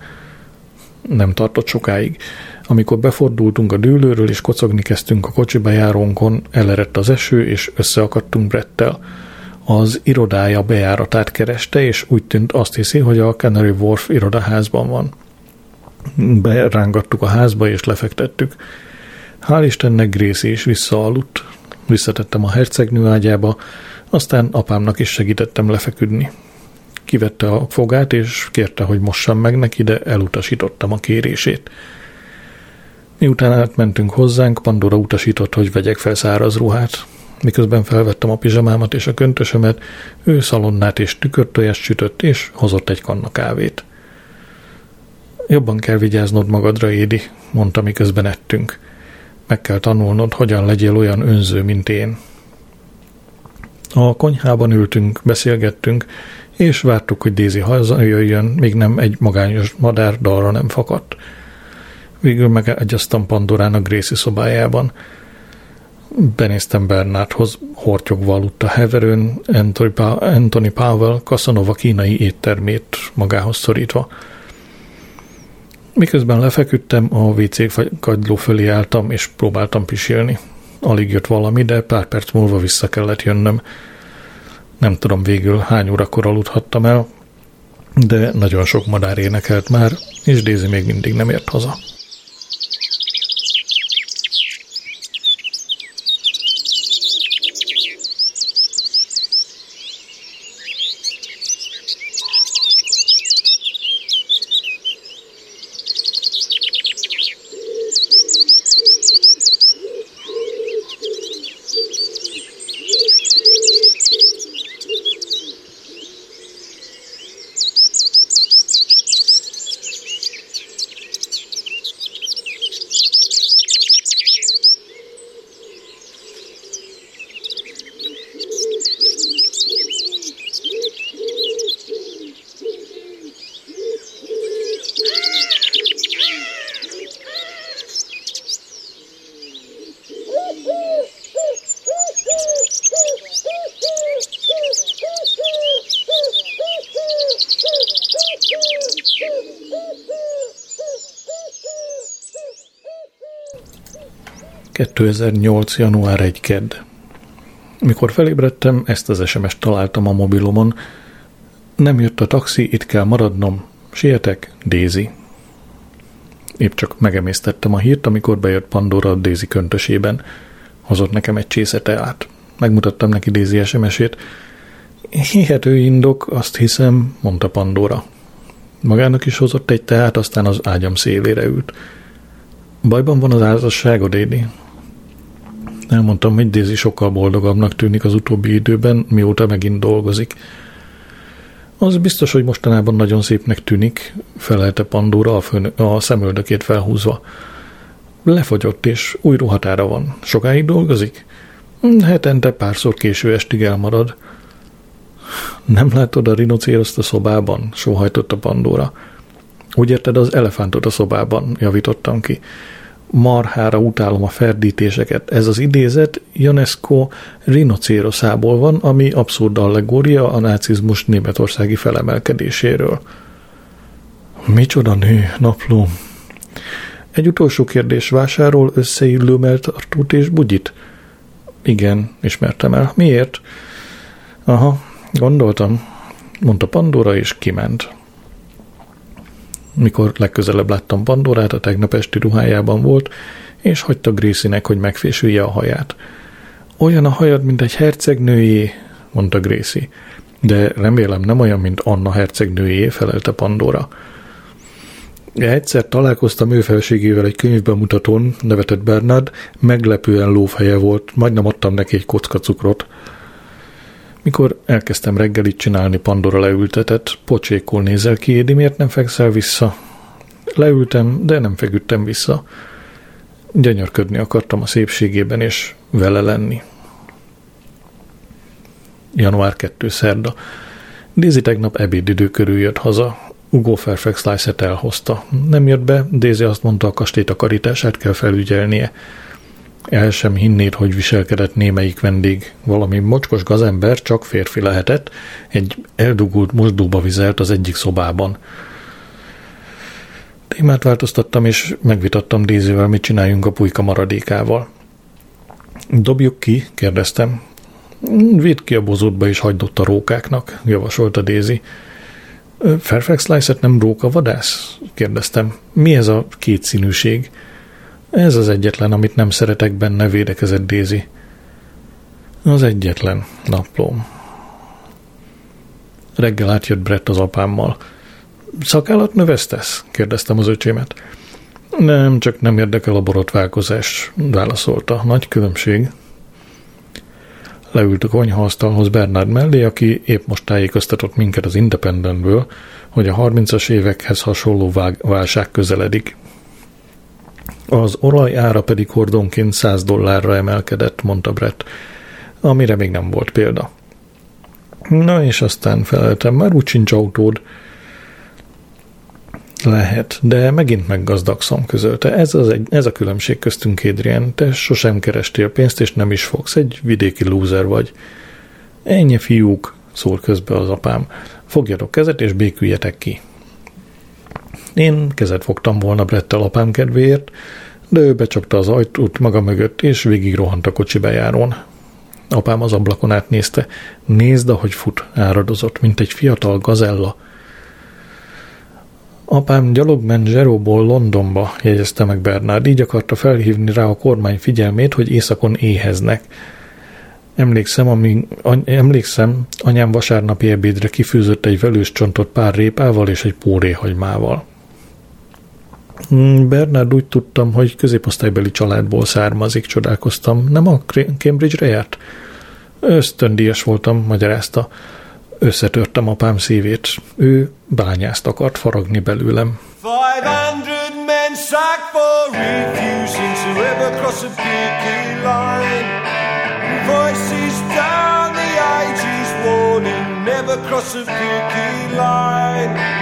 Nem tartott sokáig. Amikor befordultunk a dűlőről és kocogni kezdtünk a kocsi bejárónkon, elerett az eső, és összeakadtunk Brettel. Az irodája bejáratát kereste, és úgy tűnt azt hiszi, hogy a Canary Wharf irodaházban van. Berángattuk a házba, és lefektettük. Hál' Istennek Gracie is visszaaludt. Visszatettem a hercegnő ágyába, aztán apámnak is segítettem lefeküdni. Kivette a fogát, és kérte, hogy mossam meg neki, de elutasítottam a kérését. Miután átmentünk hozzánk, Pandora utasított, hogy vegyek fel száraz ruhát. Miközben felvettem a pizsamámat és a köntösömet, ő szalonnát és tükörtojást sütött, és hozott egy kanna kávét. Jobban kell vigyáznod magadra, Édi, mondta, miközben ettünk. Meg kell tanulnod, hogyan legyél olyan önző, mint én. A konyhában ültünk, beszélgettünk, és vártuk, hogy Dézi hazajöjjön, még nem egy magányos madár dalra nem fakadt. Végül megegyeztem Pandorának Gracie szobájában. Benéztem Bernardhoz, hortyogva aludt a heverőn, Anthony Powell Casanova kínai éttermét magához szorítva. Miközben lefeküdtem, a WC kagyló fölé álltam, és próbáltam pisilni. Alig jött valami, de pár perc múlva vissza kellett jönnöm. Nem tudom végül hány órakor aludhattam el, de nagyon sok madár énekelt már, és Daisy még mindig nem ért haza. 2008. január 1 kedd. Mikor felébredtem, ezt az SMS-t találtam a mobilomon. Nem jött a taxi, itt kell maradnom. Sietek, Dézi. Épp csak megemésztettem a hírt, amikor bejött Pandora a Dézi köntösében. Hozott nekem egy csésze teát. Megmutattam neki Dézi SMS-ét. Hihető indok, azt hiszem, mondta Pandora. Magának is hozott egy teát, aztán az ágyam szélére ült. Bajban van az házasságod, Dédi? Elmondtam, hogy Daisy sokkal boldogabbnak tűnik az utóbbi időben, mióta megint dolgozik. Az biztos, hogy mostanában nagyon szépnek tűnik, felelte Pandora a, főn, a szemöldökét felhúzva. Lefogyott, és új ruhatára van. Sokáig dolgozik? Hetente párszor késő estig elmarad. Nem látod a rinocéroszt a szobában? sóhajtott a Pandora. Úgy érted az elefántot a szobában, javítottam ki marhára utálom a ferdítéseket. Ez az idézet Ionesco rinocéroszából van, ami abszurd allegória a nácizmus németországi felemelkedéséről. Micsoda nő, napló. Egy utolsó kérdés, vásárol összeillő melltartót és bugyit? Igen, ismertem el. Miért? Aha, gondoltam, mondta Pandora, és kiment. Mikor legközelebb láttam Pandorát, a tegnap esti ruhájában volt, és hagyta Gracie-nek, hogy megfésülje a haját. Olyan a hajad, mint egy hercegnőjé, mondta Gracie. De remélem nem olyan, mint Anna hercegnőjé, felelte Pandora. Egyszer találkoztam ő felségével egy könyvbemutatón, nevetett Bernard, meglepően lófeje volt, majdnem adtam neki egy kocka cukrot. Mikor elkezdtem reggelit csinálni, Pandora leültetett, pocsékol nézel ki, Édi, miért nem fekszel vissza? Leültem, de nem feküdtem vissza. Gyönyörködni akartam a szépségében, és vele lenni. Január 2. szerda. Daisy tegnap ebédidő körül jött haza. Ugo Fairfax Lyset elhozta. Nem jött be, Daisy azt mondta, a kastély takarítását kell felügyelnie. El sem hinnéd, hogy viselkedett némelyik vendég. Valami mocskos gazember csak férfi lehetett, egy eldugult mosdóba vizelt az egyik szobában. Témát változtattam, és megvitattam Dézivel, mit csináljunk a pulyka maradékával. Dobjuk ki, kérdeztem. Vidd ki a bozótba, és hagyd ott a rókáknak, javasolta Dézi. Fairfax Slice-et nem róka vadász? kérdeztem. Mi ez a kétszínűség? Ez az egyetlen, amit nem szeretek benne, védekezett Dézi. Az egyetlen naplóm. Reggel átjött Brett az apámmal. Szakállat növesztesz? kérdeztem az öcsémet. Nem, csak nem érdekel a borotválkozás, válaszolta. Nagy különbség. Leült a konyhaasztalhoz Bernard mellé, aki épp most tájékoztatott minket az Independentből, hogy a 30-as évekhez hasonló válság közeledik. Az olaj ára pedig hordonként 100 dollárra emelkedett, mondta Brett, amire még nem volt példa. Na és aztán feleltem, már úgy sincs autód. Lehet, de megint meggazdagszom közölte. Ez, az egy, ez a különbség köztünk, Adrian. Te sosem kerestél pénzt, és nem is fogsz. Egy vidéki lúzer vagy. Ennyi fiúk, szól közbe az apám. Fogjatok kezet, és béküljetek ki. Én kezet fogtam volna Brettel apám kedvéért, de ő becsapta az ajtót maga mögött, és végig rohant a kocsi bejárón. Apám az ablakon átnézte. Nézd, ahogy fut, áradozott, mint egy fiatal gazella. Apám gyalog ment Zseróból Londonba, jegyezte meg Bernard, így akarta felhívni rá a kormány figyelmét, hogy éjszakon éheznek. Emlékszem, ami, any, emlékszem, anyám vasárnapi ebédre kifűzött egy velős csontot pár répával és egy póréhagymával. Hmm, Bernard úgy tudtam, hogy középosztálybeli családból származik, csodálkoztam. Nem a Cambridge-re járt? Ösztöndíjas voltam, magyarázta. Összetörtem apám szívét. Ő bányászt akart faragni belőlem. 500 men sacked for refusing to ever cross a picket line. Voices down the ages warning, never cross a picket line.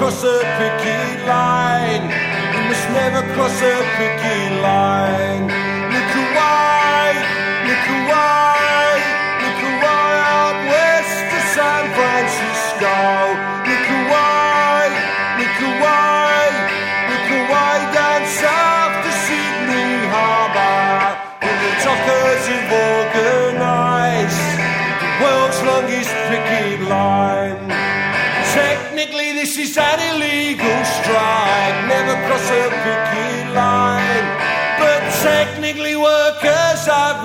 cross a picket line. You must never cross a picket line.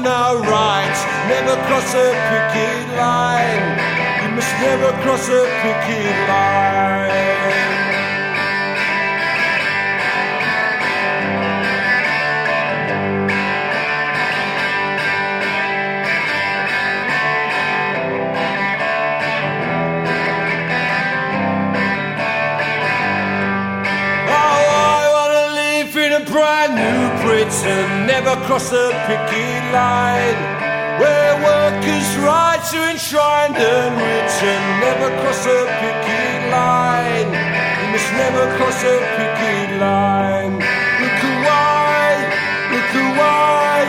No rights, never cross a picket line. You must never cross a picket line. Oh, I wanna live in a brand new Britain never cross the picket line. Where workers' rights are enshrined and written, never cross the picket line. You must never cross a picket line. Look away, look away,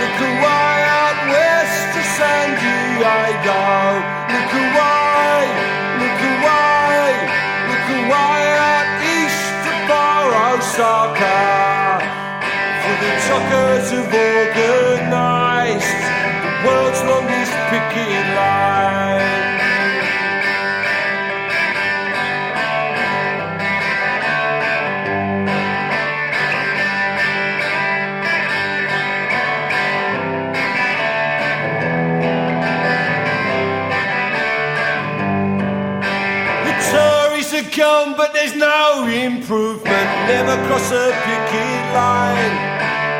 look away out west to San Diego. Look away, look away, look away out east to Borosaka the truckers organized the world's longest picket line. The Tories are gone, but there's no improvement. Never cross a picket line.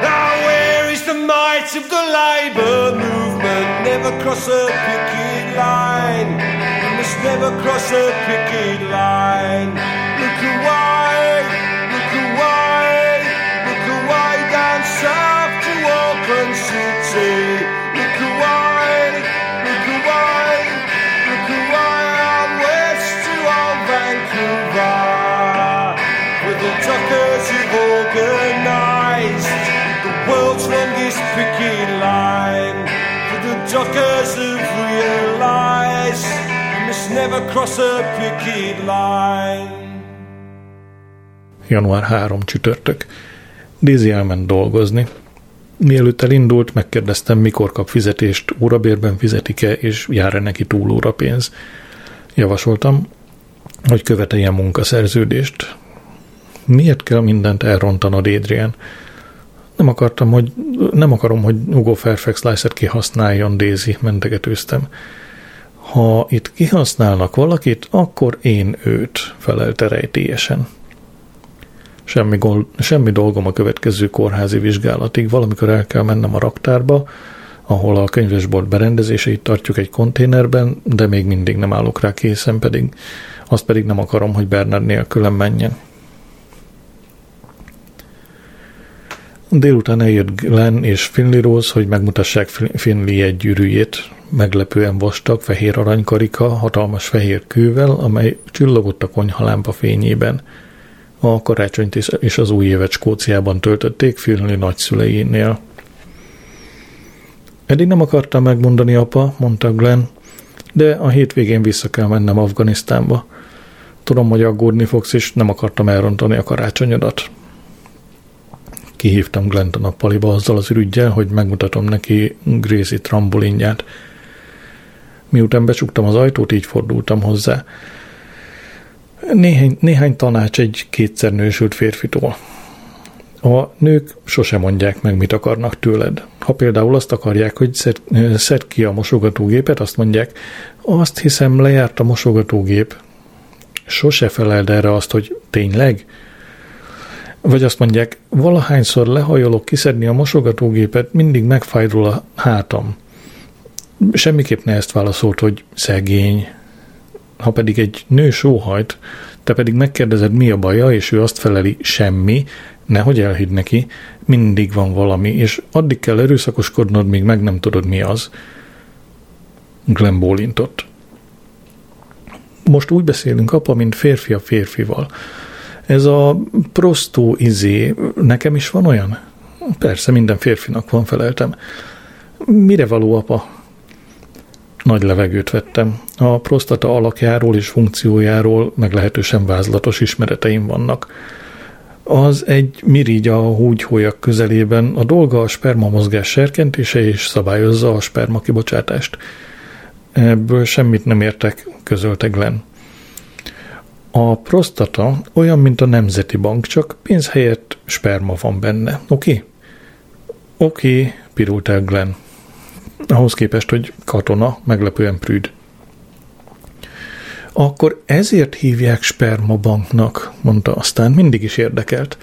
Now where is the might of the Labour movement. Never cross a picket line. You must never cross a picket line. Dockers who've realised you must never cross a picket line. Január 3 csütörtök. Daisy elment dolgozni. Mielőtt elindult, megkérdeztem, mikor kap fizetést, órabérben fizetik-e, és jár-e neki túlóra pénz. Javasoltam, hogy követeljen munkaszerződést. Miért kell mindent elrontanod, Adrian? Nem akartam, hogy, nem akarom, hogy Hugo Fairfax Lyset kihasználjon, Daisy, mentegetőztem. Ha itt kihasználnak valakit, akkor én őt, felelte rejtélyesen. Semmi, gol, semmi dolgom a következő kórházi vizsgálatig, valamikor el kell mennem a raktárba, ahol a könyvesbolt berendezéseit tartjuk egy konténerben, de még mindig nem állok rá készen, pedig azt pedig nem akarom, hogy Bernard nélkülem menjen. Délután eljött Glenn és Finley Rose, hogy megmutassák Finley egy gyűrűjét, meglepően vastag, fehér aranykarika, hatalmas fehér kővel, amely csillogott a konyhalámpa fényében. A karácsonyt és az új évet Skóciában töltötték Finley nagyszüleinél. Eddig nem akartam megmondani, apa, mondta Glenn, de a hétvégén vissza kell mennem Afganisztánba. Tudom, hogy aggódni fogsz, és nem akartam elrontani a karácsonyodat. Kihívtam Glent a nappaliba azzal az ürügyel, hogy megmutatom neki Gracie trambolinját. Miután becsuktam az ajtót, így fordultam hozzá. Néhány, néhány tanács egy kétszer nősült férfitól. A nők sose mondják meg, mit akarnak tőled. Ha például azt akarják, hogy szed, szed ki a mosogatógépet, azt mondják, azt hiszem lejárt a mosogatógép. Sose feleld erre azt, hogy tényleg? Vagy azt mondják, valahányszor lehajolok kiszedni a mosogatógépet, mindig megfájdul a hátam. Semmiképp ne ezt válaszolt, hogy szegény. Ha pedig egy nő sóhajt, te pedig megkérdezed, mi a baja, és ő azt feleli, semmi, nehogy elhidd neki, mindig van valami, és addig kell erőszakoskodnod, míg meg nem tudod, mi az. Glenn bólintott. Most úgy beszélünk, apa, mint férfi a férfival. Ez a prostó izé, nekem is van olyan? Persze, minden férfinak van, feleltem. Mire való, apa? Nagy levegőt vettem. A prostata alakjáról és funkciójáról meglehetősen vázlatos ismereteim vannak. Az egy mirigy a húgyhólyak közelében, a dolga a sperma mozgás serkentése és szabályozza a sperma kibocsátást. Ebből semmit nem értek, közölte Glenn. A prostata olyan, mint a Nemzeti Bank, csak pénz helyett sperma van benne. Oké? Okay? Oké, okay, pirult el Glenn. Ahhoz képest, hogy katona, meglepően prűd. Akkor ezért hívják spermabanknak, mondta aztán, mindig is érdekelt.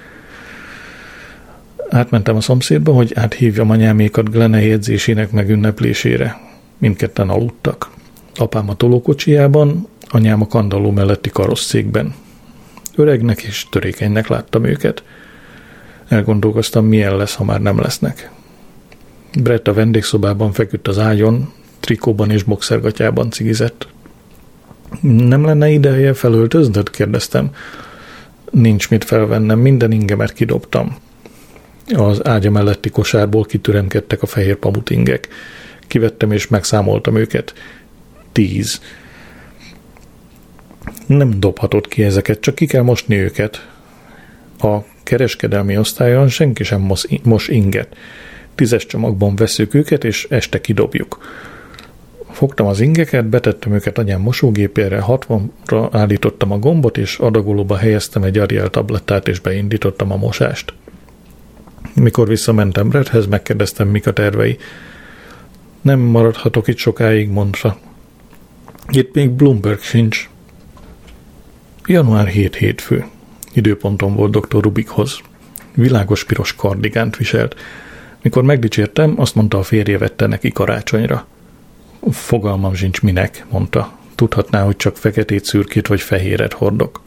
Átmentem a szomszédba, hogy áthívjam anyámékat Glenn jegyzésének megünneplésére. Mindketten aludtak. Apám a tolókocsijában, anyám a kandalló melletti karosszékben. Öregnek és törékenynek láttam őket. Elgondolkoztam, milyen lesz, ha már nem lesznek. Brett a vendégszobában feküdt az ágyon, trikóban és boxergatyában cigizett. Nem lenne ideje felöltöznöd? kérdeztem. Nincs mit felvennem, minden ingemet kidobtam. Az ágya melletti kosárból kitüremkedtek a fehér pamutingek. Kivettem és megszámoltam őket. Tíz. Nem dobhatod ki ezeket, csak ki kell mosni őket. A kereskedelmi osztályon senki sem mos, mos inget. Tízes csomagban veszük őket, és este kidobjuk. Fogtam az ingeket, betettem őket anyám mosógépére, 60-ra állítottam a gombot, és adagolóba helyeztem egy Ariel tablettát, és beindítottam a mosást. Mikor visszamentem Bretthez, megkérdeztem, mik a tervei. Nem maradhatok itt sokáig, mondta. Itt még Bloomberg sincs. Január 7 hétfő. Időponton volt dr. Rubikhoz. Világos piros kardigánt viselt. Mikor megdicsértem, azt mondta a férje vette neki karácsonyra. Fogalmam sincs minek, mondta. Tudhatná, hogy csak feketét, szürkét vagy fehéret hordok.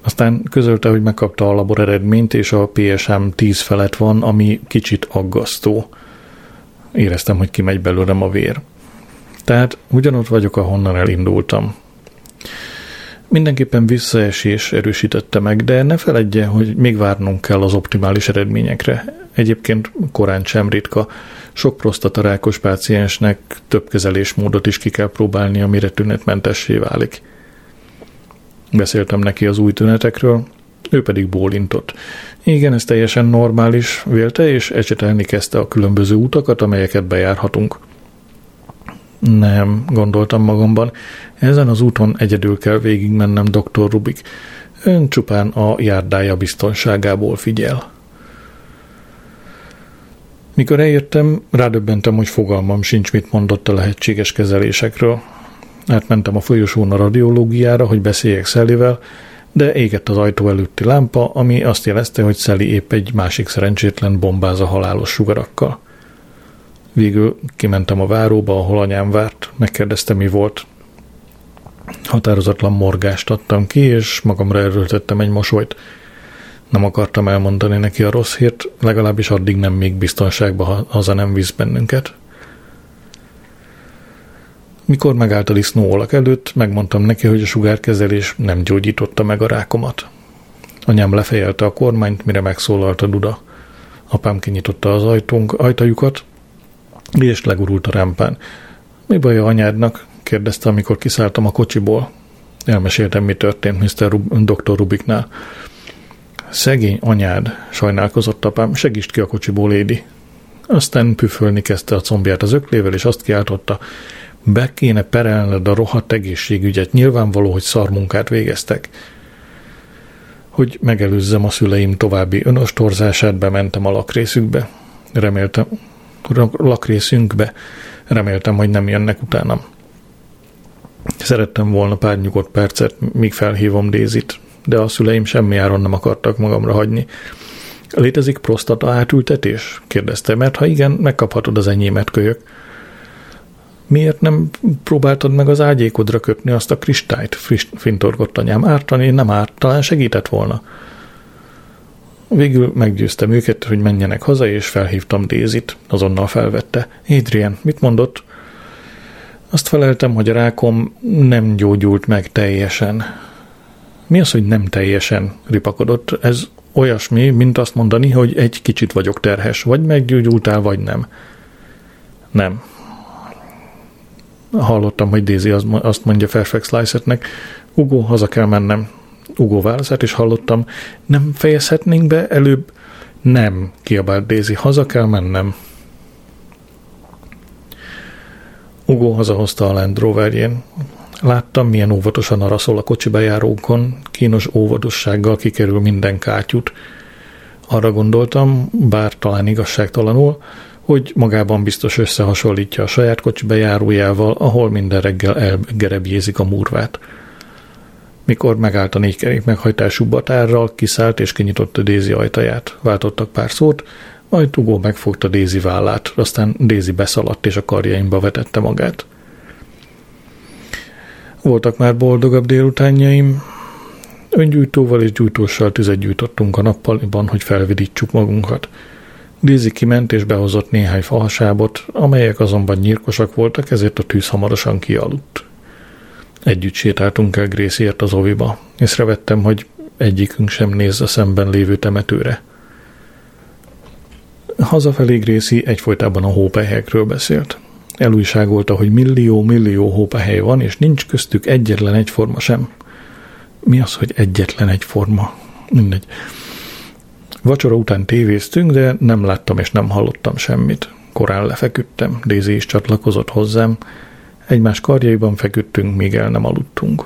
Aztán közölte, hogy megkapta a labor eredményt, és a PSM 10 felett van, ami kicsit aggasztó. Éreztem, hogy kimegy belőlem a vér. Tehát ugyanott vagyok, ahonnan elindultam. Mindenképpen visszaesés erősítette meg, de ne feledje, hogy még várnunk kell az optimális eredményekre. Egyébként korán sem ritka. Sok prostatarákos páciensnek több kezelésmódot is ki kell próbálni, amire tünetmentessé válik. Beszéltem neki az új tünetekről, ő pedig bólintott. Igen, ez teljesen normális, vélte, és ecsetelni kezdte a különböző utakat, amelyeket bejárhatunk. Nem, gondoltam magamban, ezen az úton egyedül kell végigmennem, dr. Rubik. Ön csupán a járdája biztonságából figyel. Mikor eljöttem, rádöbbentem, hogy fogalmam sincs, mit mondott a lehetséges kezelésekről. Átmentem a folyosón a radiológiára, hogy beszéljek Szellivel, de égett az ajtó előtti lámpa, ami azt jelezte, hogy Szeli épp egy másik szerencsétlen bombáz a halálos sugarakkal. Végül kimentem a váróba, ahol anyám várt, megkérdezte, mi volt. Határozatlan morgást adtam ki, és magamra erőltettem egy mosolyt. Nem akartam elmondani neki a rossz hírt, legalábbis addig nem még biztonságba haza nem visz bennünket. Mikor megállt a disznóolak előtt, megmondtam neki, hogy a sugárkezelés nem gyógyította meg a rákomat. Anyám lefejelte a kormányt, mire megszólalt a duda. Apám kinyitotta az ajtónk, ajtajukat, és legurult a rámpán. Mi baj a anyádnak? Kérdezte, amikor kiszálltam a kocsiból. Elmeséltem, mi történt Mr. Rub- Dr. Rubiknál. Szegény anyád, sajnálkozott apám, segítsd ki a kocsiból, Lédi. Aztán püfölni kezdte a combját az öklével, és azt kiáltotta, be kéne perelned a rohadt egészségügyet, nyilvánvaló, hogy szarmunkát végeztek. Hogy megelőzzem a szüleim további önostorzását, bementem a lakrészükbe. Reméltem, lakrészünkbe. Reméltem, hogy nem jönnek utánam. Szerettem volna pár nyugodt percet, míg felhívom Dézit, de a szüleim semmi áron nem akartak magamra hagyni. Létezik prostata átültetés? kérdezte, mert ha igen, megkaphatod az enyémet, kölyök. Miért nem próbáltad meg az ágyékodra kötni azt a kristályt? fintorgott anyám. Ártani nem árt, talán segített volna. Végül meggyőztem őket, hogy menjenek haza, és felhívtam Dézit. Azonnal felvette. Adrian, mit mondott? Azt feleltem, hogy a rákom nem gyógyult meg teljesen. Mi az, hogy nem teljesen ripakodott? Ez olyasmi, mint azt mondani, hogy egy kicsit vagyok terhes. Vagy meggyógyultál, vagy nem. Nem. Hallottam, hogy Daisy azt mondja Fairfax Lysetnek, Hugo, haza kell mennem. Hugo válaszát is hallottam. Nem fejezhetnénk be előbb? Nem, kiabált Daisy, haza kell mennem. Hugo hazahozta a Land Roverjén. Láttam, milyen óvatosan araszol a kocsi bejárókon, kínos óvatossággal kikerül minden kátyút. Arra gondoltam, bár talán igazságtalanul, hogy magában biztos összehasonlítja a saját kocsi bejárójával, ahol minden reggel elgerebjézik a murvát. Mikor megállt a négy meghajtású batárral, kiszállt és kinyitotta Dézi ajtaját. Váltottak pár szót, majd Ugó megfogta Dézi vállát, aztán Dézi beszaladt és a karjaimba vetette magát. Voltak már boldogabb délutánjaim. Öngyújtóval és gyújtóssal tüzet gyújtottunk a nappaliban, hogy felvidítsuk magunkat. Dézi kiment és behozott néhány fahasábot, amelyek azonban nyírkosak voltak, ezért a tűz hamarosan kialudt. Együtt sétáltunk el Grészért az oviba. Észrevettem, hogy egyikünk sem néz a szemben lévő temetőre. Hazafelé Grészi egyfolytában a hópelyhekről beszélt. Elújságolta, hogy millió-millió hópehely van, és nincs köztük egyetlen egyforma sem. Mi az, hogy egyetlen egyforma? Mindegy. Vacsora után tévéztünk, de nem láttam és nem hallottam semmit. Korán lefeküdtem, Daisy is csatlakozott hozzám. Egymás karjaiban feküdtünk, míg el nem aludtunk.